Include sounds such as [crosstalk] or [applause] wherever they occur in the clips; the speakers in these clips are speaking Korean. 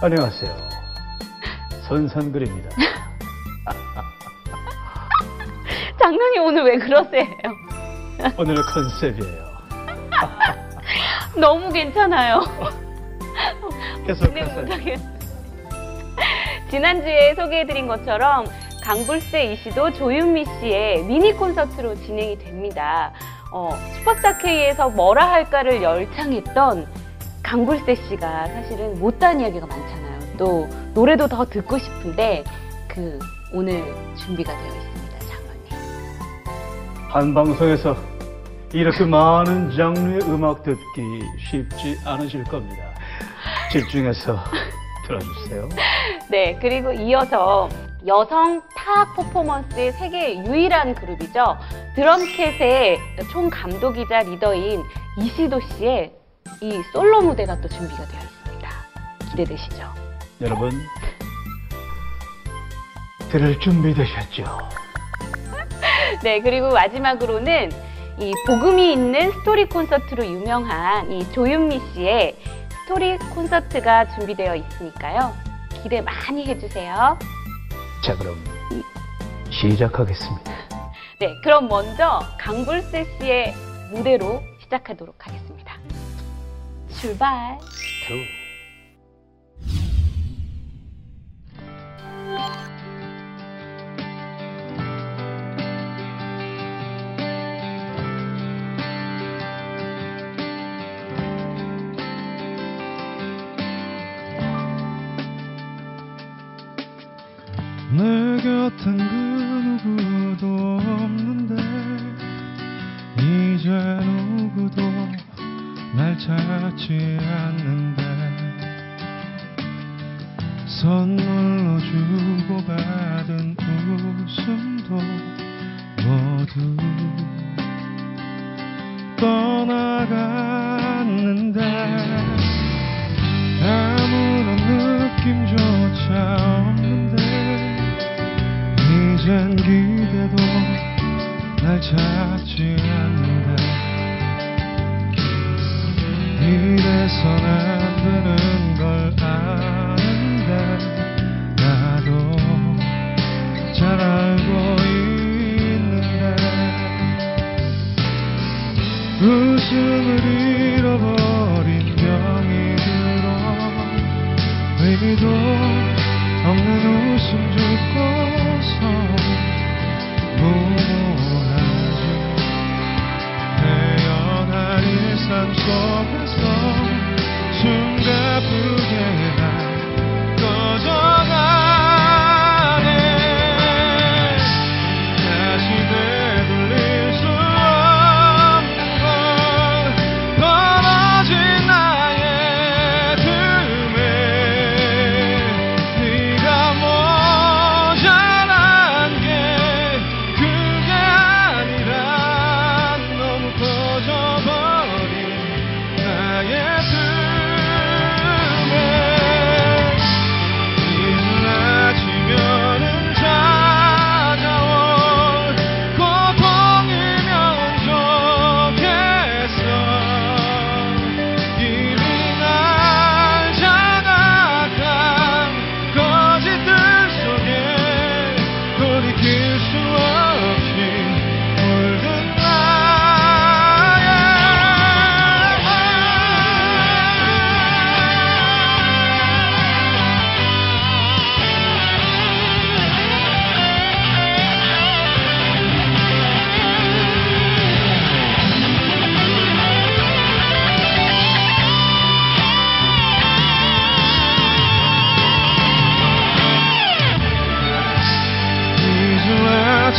안녕하세요. 선산글입니다. [laughs] 장난이 오늘 왜 그러세요? 오늘의 컨셉이에요. [laughs] 너무 괜찮아요. [laughs] 계속하세요. 못하겠어요. 지난주에 소개해드린 것처럼 강불세 이시도 조윤미 씨의 미니 콘서트로 진행이 됩니다. 어, 슈퍼스타 K에서 뭐라 할까를 열창했던 강불세 씨가 사실은 못다한 이야기가 많잖아요. 또 노래도 더 듣고 싶은데 그 오늘 준비가 되어 있습니다, 장로님. 한 방송에서 이렇게 많은 장르의 음악 듣기 쉽지 않으실 겁니다. 집중해서 들어주세요. [laughs] 네, 그리고 이어서 여성 탁 퍼포먼스의 세계 유일한 그룹이죠. 드럼캣의 총 감독이자 리더인 이시도 씨의 이 솔로 무대가 또 준비가 되어 있습니다. 기대되시죠? 여러분, 들을 준비되셨죠? [laughs] 네, 그리고 마지막으로는 이 복음이 있는 스토리 콘서트로 유명한 이 조윤미 씨의 스토리 콘서트가 준비되어 있으니까요. 기대 많이 해주세요. 자, 그럼 시작하겠습니다. 네, 그럼 먼저 강불세 씨의 무대로 시작하도록 하겠습니다. 출발! 두. 내 곁엔 그 누구도 없는데 이제 누구도 날 찾지 않는데 선물로 주고받은 웃음도 모두 떠나갔는데 아무런 느낌조차 없는데 이젠 기대도 날 찾지 않 선안 되는 걸 아는데 나도 잘 알고 있는데 웃음을 잃어버린 병이 들어 의미도 없는 웃음 짓고서 무모하지 태연한 일상 속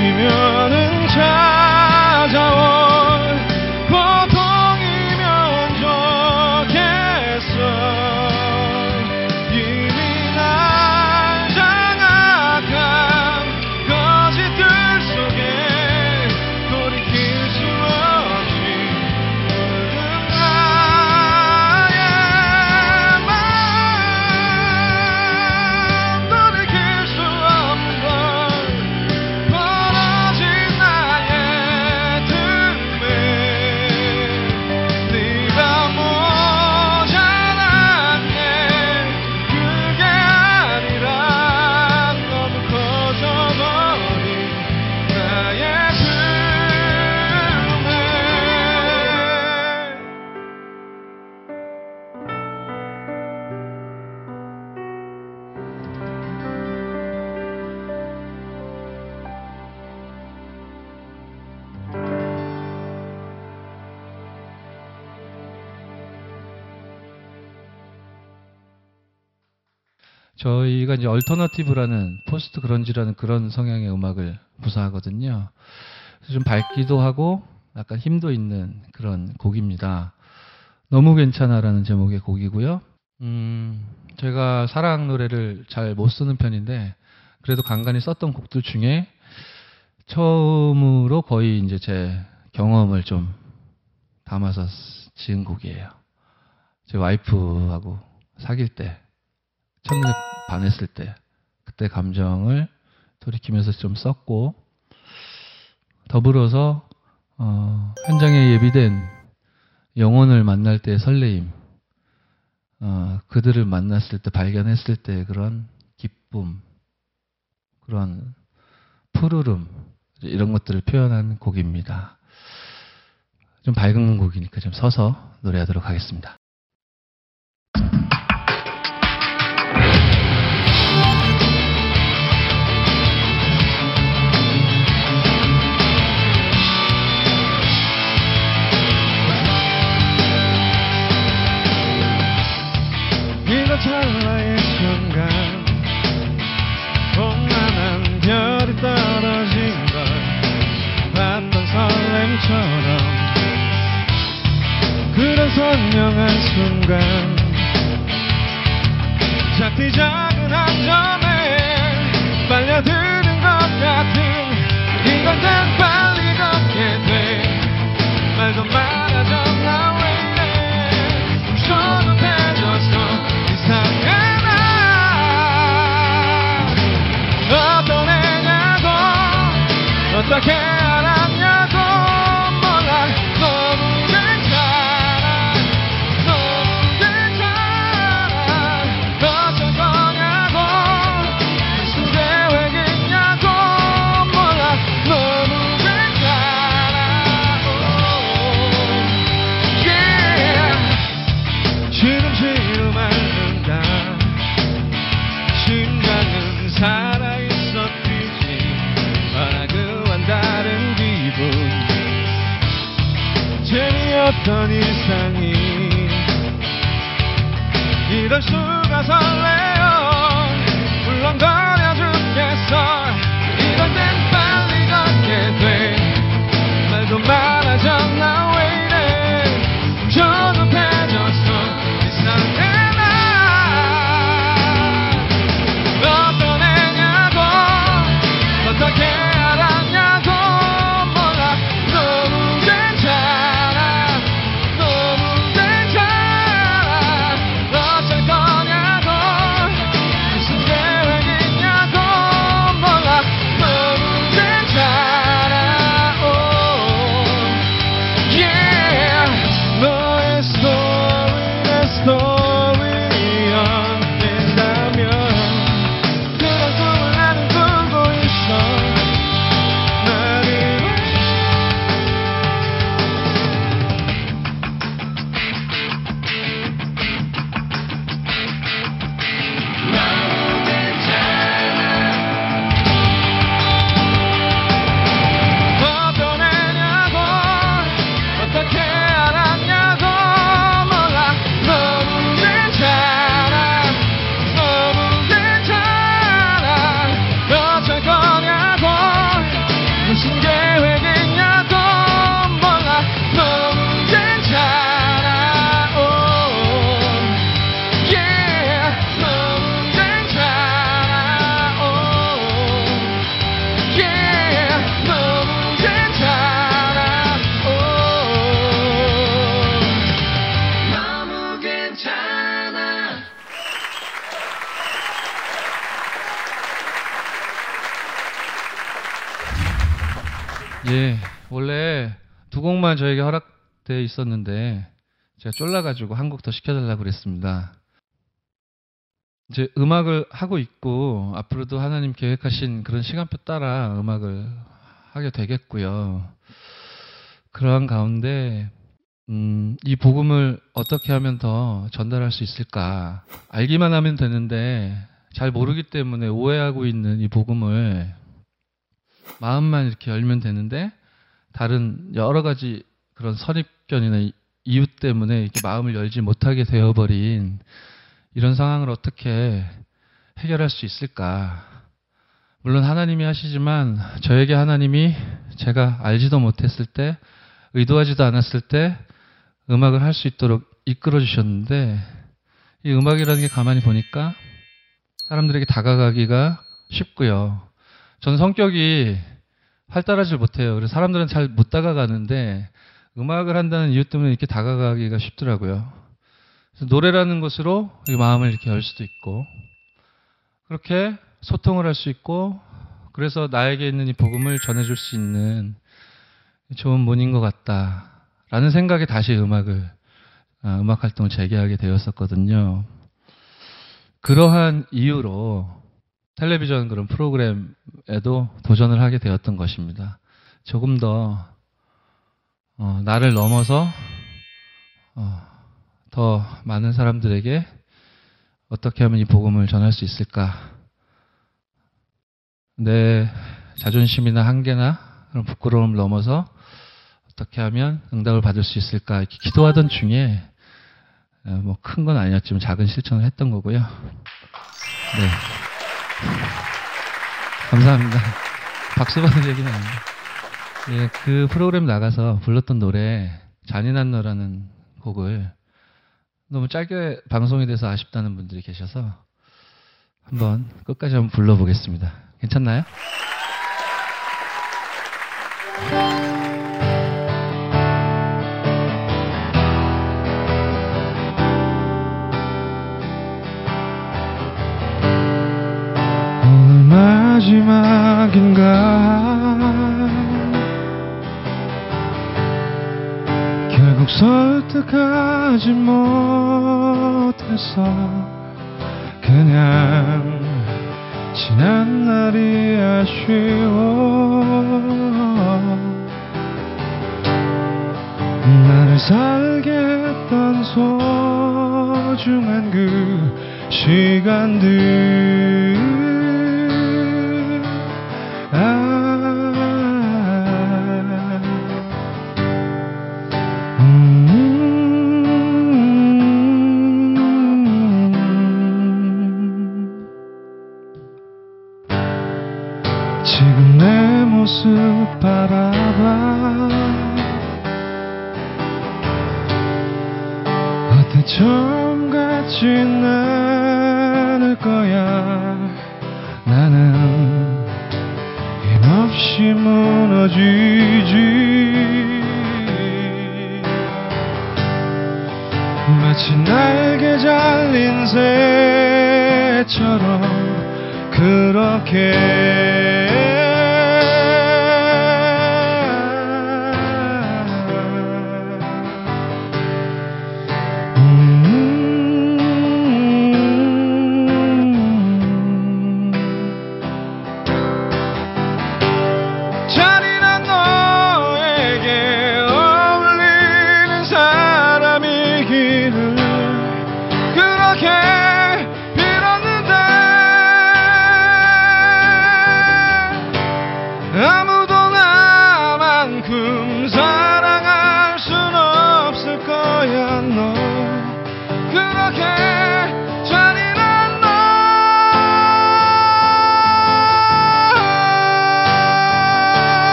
지면 저희가 이제 alternative라는 post grunge라는 그런 성향의 음악을 구사하거든요. 그래서 좀 밝기도 하고 약간 힘도 있는 그런 곡입니다. 너무 괜찮아라는 제목의 곡이고요. 음, 제가 사랑 노래를 잘 못 쓰는 편인데 그래도 간간히 썼던 곡들 중에 처음으로 거의 이제 제 경험을 좀 담아서 쓰- 지은 곡이에요. 제 와이프하고 사귈 때, 첫눈에 반했을 때, 그때 감정을 돌이키면서 좀 썼고, 더불어서, 어, 현장에 예비된 영혼을 만날 때의 설레임, 어, 그들을 만났을 때, 발견했을 때 그런 기쁨, 그런 푸르름, 이런 것들을 표현한 곡입니다. 좀 밝은 곡이니까 좀 서서 노래하도록 하겠습니다. 설렘처럼 그런 선명한 순간 작디 작은 한 점에 빨려드는 것 같은 이걸 난 빨리 걷게 돼. 말도 말하죠 나왜 이래 이상한 나. 어떤 애냐고 어떻게 수 돼 있었는데 제가 쫄라가지고 한 곡 더 시켜달라고 그랬습니다. 이제 음악을 하고 있고 앞으로도 하나님 계획하신 그런 시간표 따라 음악을 하게 되겠고요. 그러한 가운데 음, 이 복음을 어떻게 하면 더 전달할 수 있을까? 알기만 하면 되는데 잘 모르기 때문에 오해하고 있는 이 복음을 마음만 이렇게 열면 되는데 다른 여러 가지 그런 선입견이나 이- 이유 때문에 이렇게 마음을 열지 못하게 되어버린 이런 상황을 어떻게 해결할 수 있을까? 물론 하나님이 하시지만 저에게 하나님이 제가 알지도 못했을 때 의도하지도 않았을 때 음악을 할 수 있도록 이끌어 주셨는데 이 음악이라는 게 가만히 보니까 사람들에게 다가가기가 쉽고요. 저는 성격이 활달하지 못해요. 그래서 사람들은 잘 못 다가가는데 음악을 한다는 이유 때문에 이렇게 다가가기가 쉽더라고요. 노래라는 것으로 이 마음을 이렇게 열 수도 있고 그렇게 소통을 할 수 있고 그래서 나에게 있는 이 복음을 전해줄 수 있는 좋은 문인 것 같다라는 생각에 다시 음악을 아, 음악 활동을 재개하게 되었었거든요. 그러한 이유로 텔레비전 그런 프로그램에도 도전을 하게 되었던 것입니다. 조금 더 어, 나를 넘어서 어, 더 많은 사람들에게 어떻게 하면 이 복음을 전할 수 있을까? 내 자존심이나 한계나 그런 부끄러움을 넘어서 어떻게 하면 응답을 받을 수 있을까? 이렇게 기도하던 중에 뭐 큰 건 아니었지만 작은 실천을 했던 거고요. 네. [laughs] 감사합니다. 박수 받을 얘기는 아니에요. 예, 그 프로그램 나가서 불렀던 노래 잔인한 너라는 곡을 너무 짧게 방송이 돼서 아쉽다는 분들이 계셔서 한번 끝까지 한번 불러보겠습니다. 괜찮나요? 무너지지. 마치 날개 잘린 새처럼 그렇게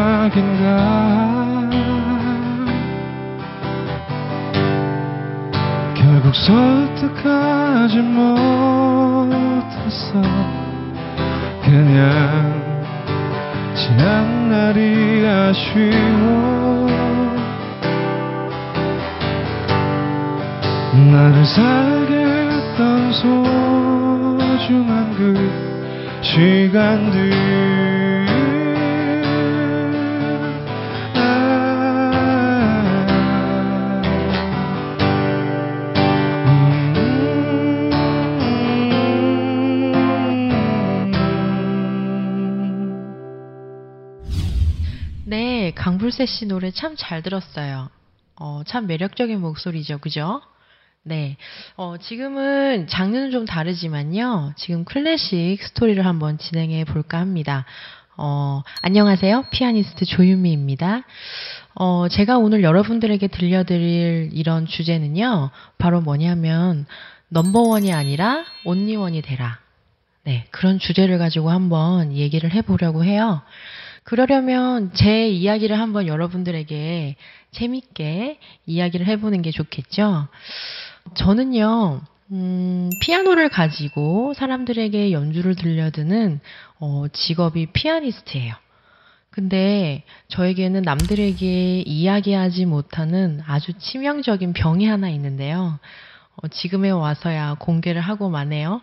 마지막인가? 결국 설득하지 못했어 그냥 지난 날이 아쉬워. 나를 살게 했던 소중한 그 시간들 네, 강불세 씨 노래 참 잘 들었어요. 어, 참 매력적인 목소리죠. 그죠? 네. 어, 지금은 장르는 좀 다르지만요. 지금 클래식 스토리를 한번 진행해 볼까 합니다. 어, 안녕하세요. 피아니스트 조윤미입니다. 어, 제가 오늘 여러분들에게 들려드릴 이런 주제는요. 바로 뭐냐면, 넘버원이 아니라 온리원이 되라. 네. 그런 주제를 가지고 한번 얘기를 해보려고 해요. 그러려면 제 이야기를 한번 여러분들에게 재밌게 이야기를 해보는 게 좋겠죠? 저는요, 음, 피아노를 가지고 사람들에게 연주를 들려드는 어, 직업이 피아니스트예요. 근데 저에게는 남들에게 이야기하지 못하는 아주 치명적인 병이 하나 있는데요. 어, 지금에 와서야 공개를 하고 마네요.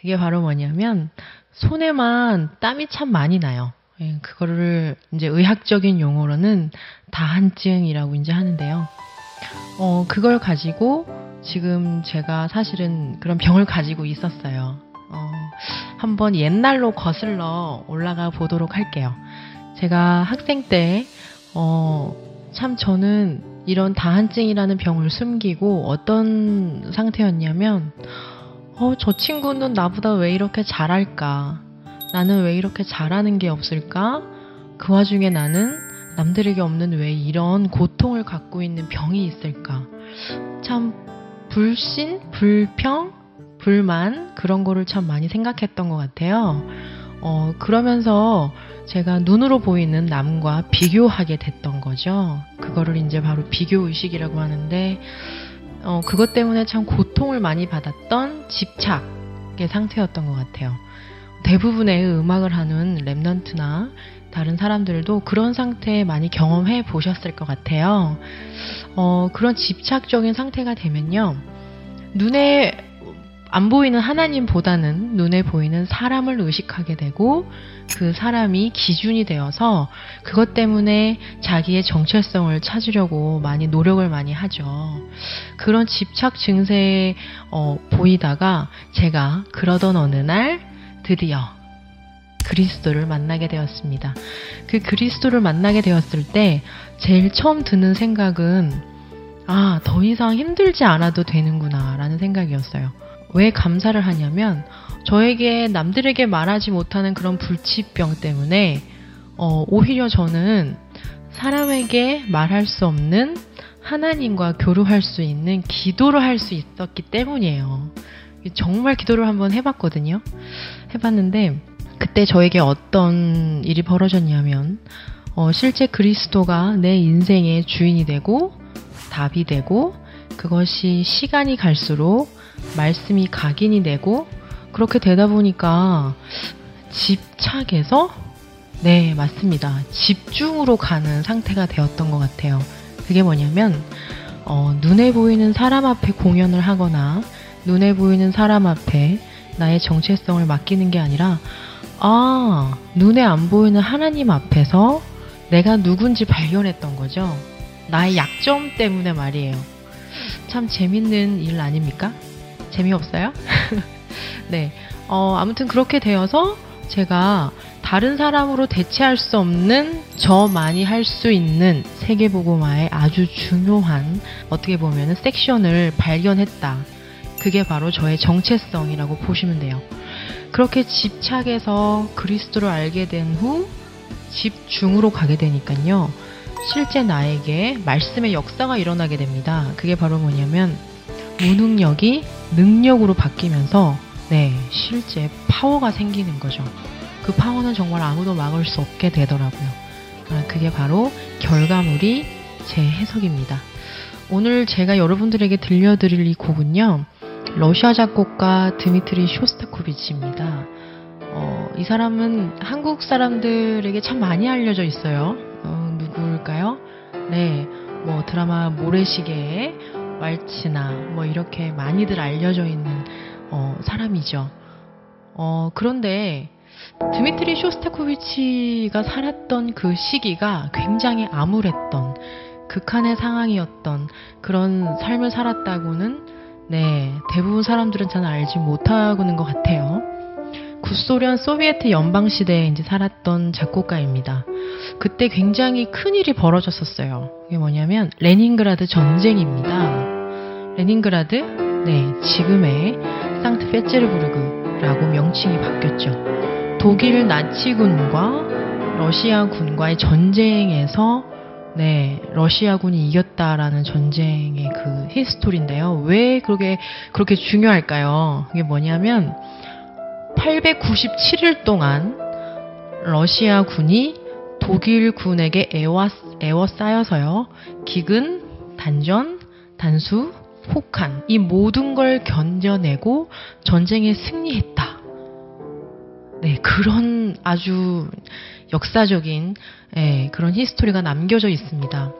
그게 바로 뭐냐면 손에만 땀이 참 많이 나요. 예, 그거를 이제 의학적인 용어로는 다한증이라고 이제 하는데요. 어, 그걸 가지고 지금 제가 사실은 그런 병을 가지고 있었어요. 어, 한번 옛날로 거슬러 올라가 보도록 할게요. 제가 학생 때, 어, 참 저는 이런 다한증이라는 병을 숨기고 어떤 상태였냐면, 어, 저 친구는 나보다 왜 이렇게 잘할까? 나는 왜 이렇게 잘하는 게 없을까? 그 와중에 나는 남들에게 없는 왜 이런 고통을 갖고 있는 병이 있을까? 참 불신, 불평, 불만 그런 거를 참 많이 생각했던 것 같아요. 어, 그러면서 제가 눈으로 보이는 남과 비교하게 됐던 거죠. 그거를 이제 바로 비교 의식이라고 하는데 어, 그것 때문에 참 고통을 많이 받았던 집착의 상태였던 것 같아요. 대부분의 음악을 하는 랩넌트나 다른 사람들도 그런 상태 많이 경험해 보셨을 것 같아요. 어, 그런 집착적인 상태가 되면요. 눈에 안 보이는 하나님보다는 눈에 보이는 사람을 의식하게 되고 그 사람이 기준이 되어서 그것 때문에 자기의 정체성을 찾으려고 많이 노력을 많이 하죠. 그런 집착 증세에 어, 보이다가 제가 그러던 어느 날 드디어 그리스도를 만나게 되었습니다. 그 그리스도를 만나게 되었을 때 제일 처음 드는 생각은 아, 더 이상 힘들지 않아도 되는구나 라는 생각이었어요. 왜 감사를 하냐면 저에게 남들에게 말하지 못하는 그런 불치병 때문에 어, 오히려 저는 사람에게 말할 수 없는 하나님과 교류할 수 있는 기도를 할 수 있었기 때문이에요. 정말 기도를 한번 해봤거든요. 해봤는데 그때 저에게 어떤 일이 벌어졌냐면 어, 실제 그리스도가 내 인생의 주인이 되고 답이 되고 그것이 시간이 갈수록 말씀이 각인이 되고 그렇게 되다 보니까 집착에서 네 맞습니다 집중으로 가는 상태가 되었던 것 같아요 그게 뭐냐면 어, 눈에 보이는 사람 앞에 공연을 하거나 눈에 보이는 사람 앞에 나의 정체성을 맡기는 게 아니라 아 눈에 안 보이는 하나님 앞에서 내가 누군지 발견했던 거죠 나의 약점 때문에 말이에요 참 재밌는 일 아닙니까? 재미없어요? [laughs] 네. 어, 아무튼 그렇게 되어서 제가 다른 사람으로 대체할 수 없는 저만이 할 수 있는 세계보고마의 아주 중요한 어떻게 보면 섹션을 발견했다. 그게 바로 저의 정체성이라고 보시면 돼요. 그렇게 집착해서 그리스도를 알게 된 후 집중으로 가게 되니까요. 실제 나에게 말씀의 역사가 일어나게 됩니다. 그게 바로 뭐냐면 무능력이 능력으로 바뀌면서 네, 실제 파워가 생기는 거죠. 그그 파워는 정말 아무도 막을 수 없게 되더라고요. 아, 그게 바로 결과물이 제 해석입니다. 오늘 제가 여러분들에게 들려드릴 이 곡은요. 러시아 작곡가 드미트리 쇼스타코비치입니다. 어, 이 사람은 한국 사람들에게 참 많이 알려져 있어요. 어, 누구일까요? 네, 뭐 드라마 모래시계의 왈츠나 뭐 이렇게 많이들 알려져 있는 어, 사람이죠. 어, 그런데 드미트리 쇼스타코비치가 살았던 그 시기가 굉장히 암울했던 극한의 상황이었던 그런 삶을 살았다고는 네, 대부분 사람들은 잘 알지 못하고는 것 같아요. 구소련 소비에트 연방 시대에 이제 살았던 작곡가입니다. 그때 굉장히 큰 일이 벌어졌었어요. 이게 뭐냐면 레닌그라드 전쟁입니다. 레닌그라드, 네, 지금의 상트페테르부르크라고 명칭이 바뀌었죠. 독일 나치군과 러시아 군과의 전쟁에서 네, 러시아군이 이겼다라는 전쟁의 그 history인데요. 왜 그렇게 그렇게 중요할까요? 이게 뭐냐면 897일 동안 러시아군이 독일군에게 애워, 애워싸여서요. 기근, 단전, 단수, 혹한 이 모든 걸 견뎌내고 전쟁에 승리했다. 네, 그런 아주 역사적인 예, 그런 히스토리가 남겨져 있습니다.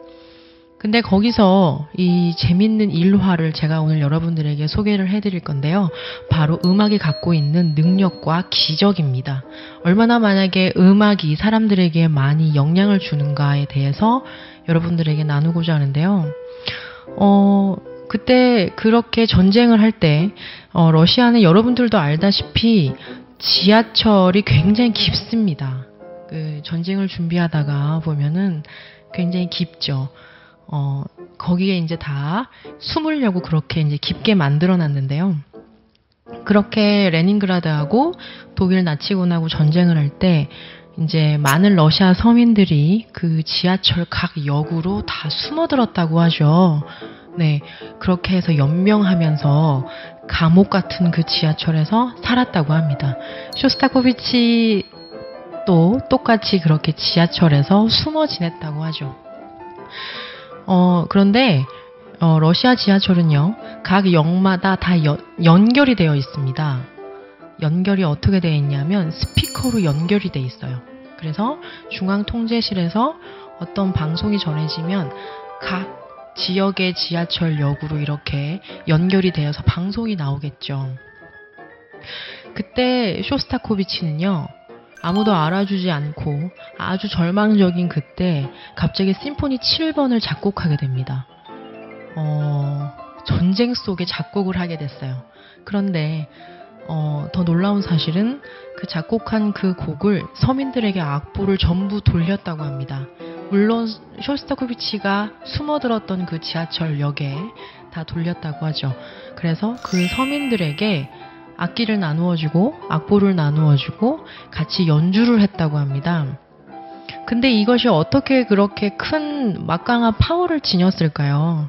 근데 거기서 이 재밌는 일화를 제가 오늘 여러분들에게 소개를 해드릴 건데요. 바로 음악이 갖고 있는 능력과 기적입니다. 얼마나 만약에 음악이 사람들에게 많이 영향을 주는가에 대해서 여러분들에게 나누고자 하는데요. 어, 그때 그렇게 전쟁을 할 때, 어, 러시아는 여러분들도 알다시피 지하철이 굉장히 깊습니다. 그 전쟁을 준비하다가 보면은 굉장히 깊죠. 어, 거기에 이제 다 숨으려고 그렇게 이제 깊게 만들어 놨는데요. 그렇게 레닌그라드하고 독일 나치군하고 전쟁을 할 때 이제 많은 러시아 서민들이 그 지하철 각 역으로 다 숨어들었다고 하죠. 네. 그렇게 해서 연명하면서 감옥 같은 그 지하철에서 살았다고 합니다. 쇼스타코비치 또 똑같이 그렇게 지하철에서 숨어 지냈다고 하죠. 어, 그런데 어, 러시아 지하철은요, 각 역마다 다 연, 연결이 되어 있습니다. 연결이 어떻게 되어 있냐면 스피커로 연결이 되어 있어요. 그래서 중앙통제실에서 어떤 방송이 전해지면 각 지역의 지하철 역으로 이렇게 연결이 되어서 방송이 나오겠죠. 그때 쇼스타코비치는요, 아무도 알아주지 않고 아주 절망적인 그때 갑자기 심포니 7번을 작곡하게 됩니다. 어, 전쟁 속에 작곡을 하게 됐어요. 그런데 어, 더 놀라운 사실은 그 작곡한 그 곡을 서민들에게 악보를 전부 돌렸다고 합니다. 물론 쇼스타코비치가 숨어들었던 그 지하철역에 다 돌렸다고 하죠. 그래서 그 서민들에게 악기를 나누어주고 악보를 나누어주고 같이 연주를 했다고 합니다. 근데 이것이 어떻게 그렇게 큰 막강한 파워를 지녔을까요?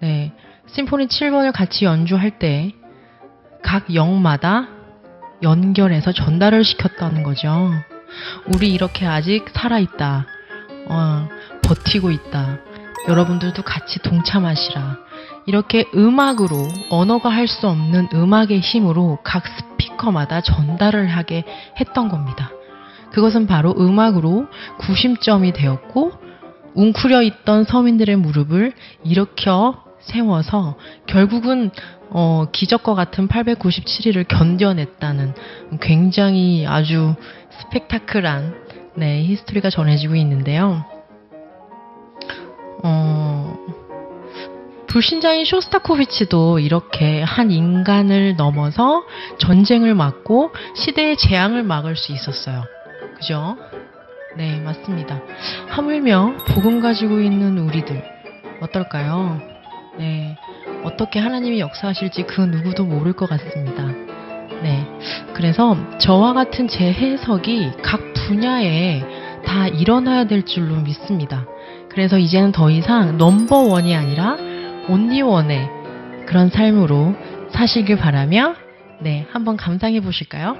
네. 심포니 7번을 같이 연주할 때각 역마다 연결해서 전달을 시켰다는 거죠. 우리 이렇게 아직 살아있다. 어, 버티고 있다. 여러분들도 같이 동참하시라. 이렇게 음악으로 언어가 할 수 없는 음악의 힘으로 각 스피커마다 전달을 하게 했던 겁니다. 그것은 바로 음악으로 구심점이 되었고 웅크려 있던 서민들의 무릎을 일으켜 세워서 결국은 어, 기적과 같은 897일을 견뎌냈다는 굉장히 아주 스펙타클한 네, 히스토리가 전해지고 있는데요. 어, 불신자인 쇼스타코비치도 이렇게 한 인간을 넘어서 전쟁을 막고 시대의 재앙을 막을 수 있었어요. 그죠? 네, 맞습니다. 하물며 복음 가지고 있는 우리들 어떨까요? 네, 어떻게 하나님이 역사하실지 그 누구도 모를 것 같습니다. 네, 그래서 저와 같은 제 해석이 각 분야에 다 일어나야 될 줄로 믿습니다. 그래서 이제는 더 이상 넘버원이 아니라 온리원의 그런 삶으로 사시길 바라며 네, 한번 감상해 보실까요?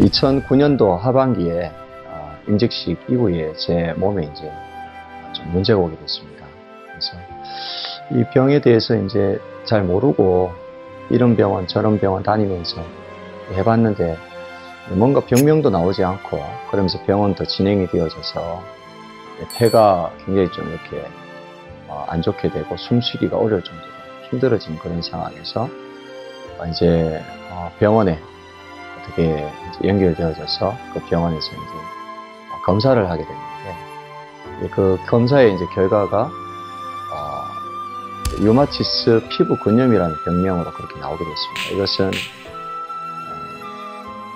2009년도 하반기에 어, 임직식 이후에 제 몸에 이제 좀 문제가 오게 됐습니다. 그래서 이 병에 대해서 이제 잘 모르고 이런 병원 저런 병원 다니면서 해봤는데 뭔가 병명도 나오지 않고 그러면서 병원도 진행이 되어져서 폐가 굉장히 좀 이렇게 어, 안 좋게 되고 숨쉬기가 어려울 정도로 힘들어진 그런 상황에서 어, 이제 어, 병원에 이제 연결되어져서 그 병원에서 이제 어, 검사를 하게 됐는데 그 검사의 이제 결과가 어, 유마티스 피부 근염이라는 병명으로 그렇게 나오게 됐습니다. 이것은 어,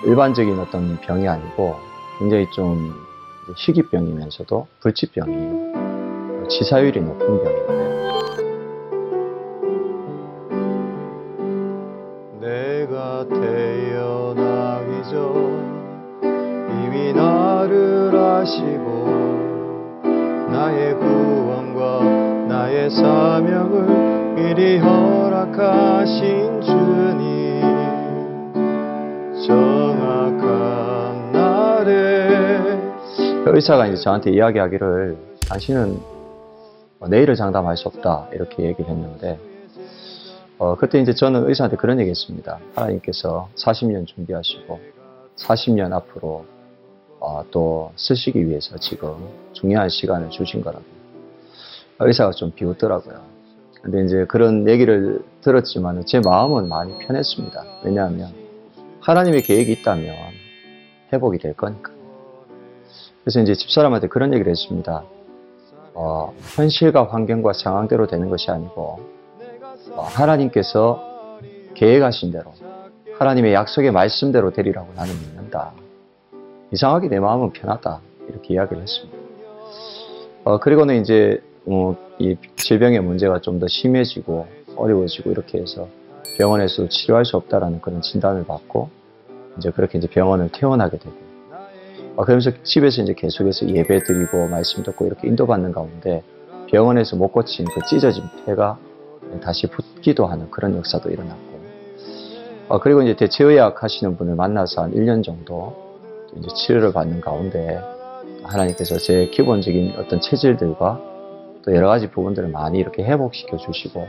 일반적인 어떤 병이 아니고 굉장히 좀 희귀병이면서도 불치병이 치사율이 높은 내 아시고 나의 구원과 나의 사명을 미리 허락하신 주님 정확한 날에 의사가 이제 저한테 이야기하기를 당신은 뭐 내일을 장담할 수 없다 이렇게 얘기를 했는데 어, 그때 이제 저는 의사한테 그런 얘기 했습니다. 하나님께서 40년 준비하시고 40년 앞으로 어, 또 쓰시기 위해서 지금 중요한 시간을 주신 거라고. 의사가 좀 비웃더라고요. 근데 이제 그런 얘기를 들었지만 제 마음은 많이 편했습니다. 왜냐하면 하나님의 계획이 있다면 회복이 될 거니까. 그래서 이제 집사람한테 그런 얘기를 했습니다. 어, 현실과 환경과 상황대로 되는 것이 아니고 어, 하나님께서 계획하신 대로 하나님의 약속의 말씀대로 되리라고 나는 믿는다. 이상하게 내 마음은 편하다. 이렇게 이야기를 했습니다. 어, 그리고는 이제 어, 이 질병의 문제가 좀 더 심해지고 어려워지고 이렇게 해서 병원에서 치료할 수 없다라는 그런 진단을 받고 이제 그렇게 이제 병원을 퇴원하게 되고 어, 그러면서 집에서 이제 계속해서 예배 드리고 말씀 듣고 이렇게 인도받는 가운데 병원에서 못 고친 그 찢어진 폐가 다시 붓기도 하는 그런 역사도 일어났고 어, 그리고 이제 대체의학 하시는 분을 만나서 한 1년 정도 또 이제 치료를 받는 가운데 하나님께서 제 기본적인 어떤 체질들과 또 여러 가지 부분들을 많이 이렇게 회복시켜 주시고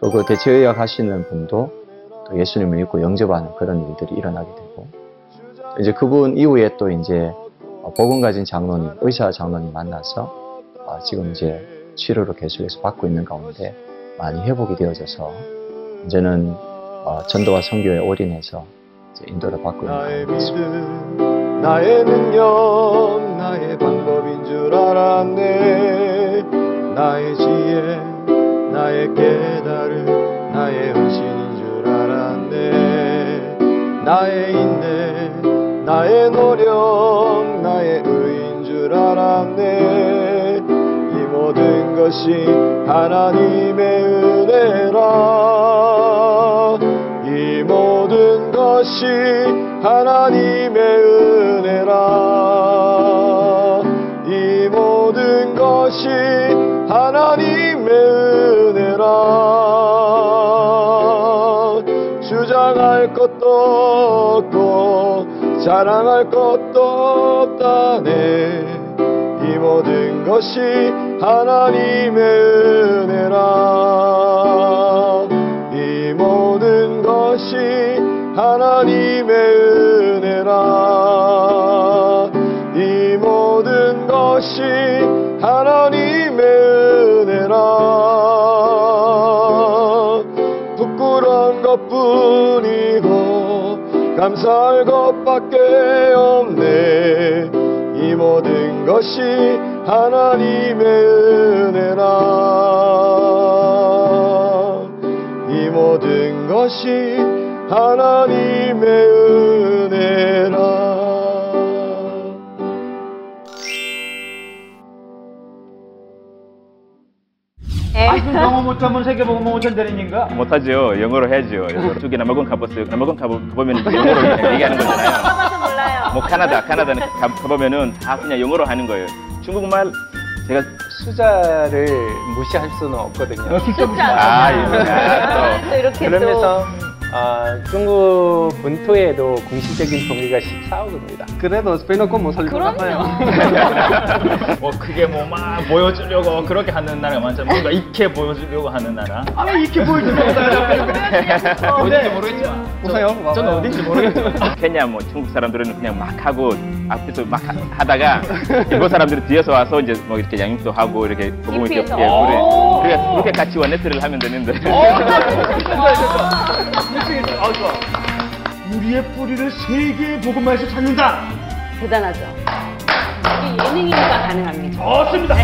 또 그 대체의학 하시는 분도 또 예수님을 믿고 영접하는 그런 일들이 일어나게 되고 이제 그분 이후에 또 이제 어, 복음 가진 장로님, 의사 장로님 만나서 어, 지금 이제 치료를 계속해서 받고 있는 가운데 많이 회복이 되어져서 이제는 어, 전도와 선교에 올인해서 인도를 받고 있는 가운데 나의 능력, 나의 방법인 줄 알았네. 나의 지혜, 나의 깨달음, 나의 헌신인 줄 알았네. 나의 인내, 나의 노력, 나의 의인 줄 알았네. 이 모든 것이 하나님의 것이 하나님의 은혜라. 이 모든 것이 하나님의 은혜라. 주장할 것도 없고 자랑할 것도 없다네. 이 모든 것이 하나님의 은혜라. 하나님의 은혜라. 이 모든 것이 하나님의 은혜라. 부끄러운 것 뿐이고 감사할 것밖에 없네. 이 모든 것이 하나님의 은혜라. 이 모든 것이 하나님의 은혜라. 아이고 영어 못하면 세계 보고 못한 대리인가? 못하죠. 영어로 해야죠. 영어로. 쪽에 남아공 가봤어요. 남아공 가보, 가보면 영어로 얘기하는 [laughs] 거잖아요. 가봐서 몰라요. 뭐 카나다, 카나다는 가, 가보면은 다 그냥 영어로 하는 거예요. 중국말 제가 숫자를 무시할 수는 없거든요. 너 숫자 무시 아, 이거 또 이렇게 그러면서 아, 중국 본토에도 공식적인 종이가 14억입니다. 그래도 빼놓고 못 살릴 것 같아요. 뭐 그게 뭐 막 보여주려고 그렇게 하는 나라가 많죠. 뭔가 익게 보여주려고 하는 나라. 아, 이렇게 보여주는 거다. 어딘지 모르겠지만. 보세요. 저는 어딘지 모르겠지만. 케냐 [laughs] 뭐 중국 사람들은 그냥 막 하고 앞에서 막 하- 하다가 일본 사람들이 뒤에서 와서 이제 뭐 이렇게 양육도 하고 이렇게 복음을 이렇게. 예. 오. 그래 그렇게 같이 원네트를 하면 되는데. 아, 좋아. [laughs] 우리의 뿌리를 세계의 복음화에서 찾는다. 대단하죠. 이게 예능이니까 거죠. 좋습니다.